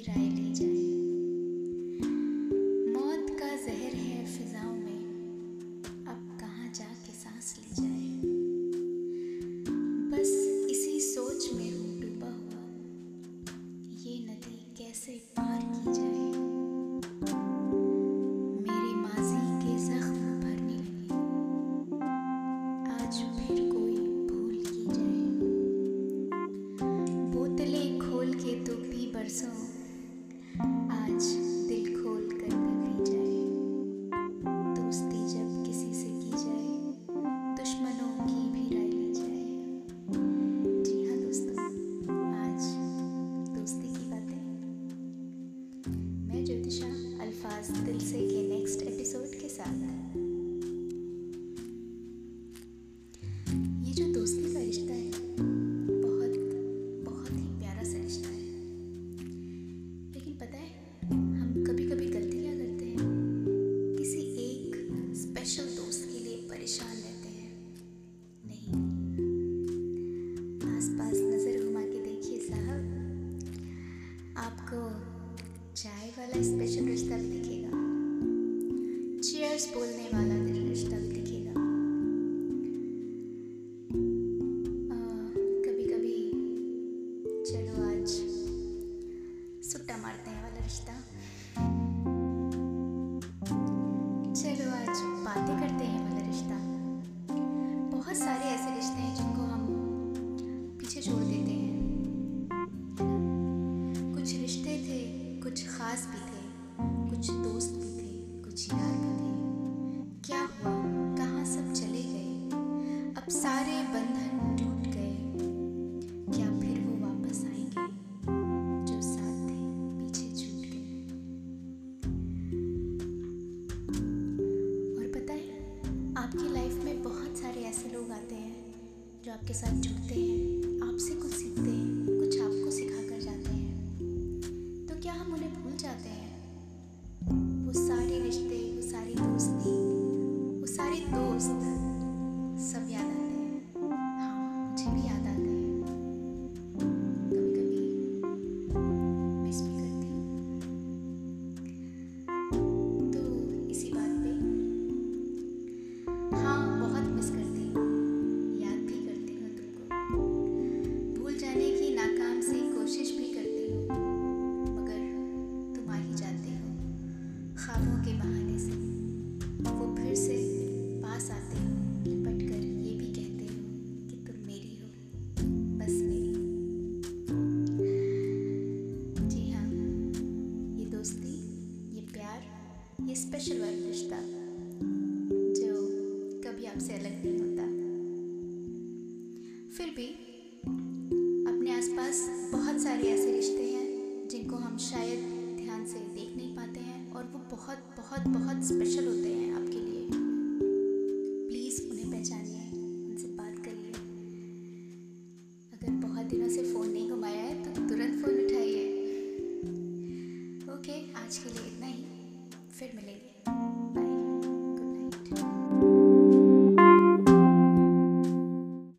भी राय ली जाए। मौत का जहर है फिजाओं में। अब कहा जाके सांस ली जाए? बस इसी सोच में हूँ डूबा हुआ। ये नदी कैसे पार की जाए? अल्फाज दिल से वाला स्पेशल रिश्ता भी दिखेगा। चीयर्स बोलने वाला दिल रिश्ता भी दिखेगा। कभी कभी चलो आज सुट्टा मारते हैं वाला रिश्ता। चलो आज बातें करते हैं वाला रिश्ता। जो आपके साथ जुड़ते हैं आपसे कुछ के बहाने से। वो फिर से पास आते लिपट कर ये भी कहते हो कि तुम मेरी हो, बस मेरी। जी हाँ ये दोस्ती, ये प्यार, ये स्पेशल वाला रिश्ता, जो कभी आपसे अलग नहीं होता। फिर भी अपने आसपास बहुत सारे ऐसे रिश्ते हैं जिनको हम शायद ध्यान से देख नहीं पाते। बहुत बहुत बहुत स्पेशल होते हैं आपके लिए। प्लीज़ उन्हें पहचानिए, उनसे बात करिए। अगर बहुत दिनों से फ़ोन नहीं घुमाया है तो तुरंत फ़ोन उठाइए। ओके आज के लिए इतना ही। फिर मिलेंगे।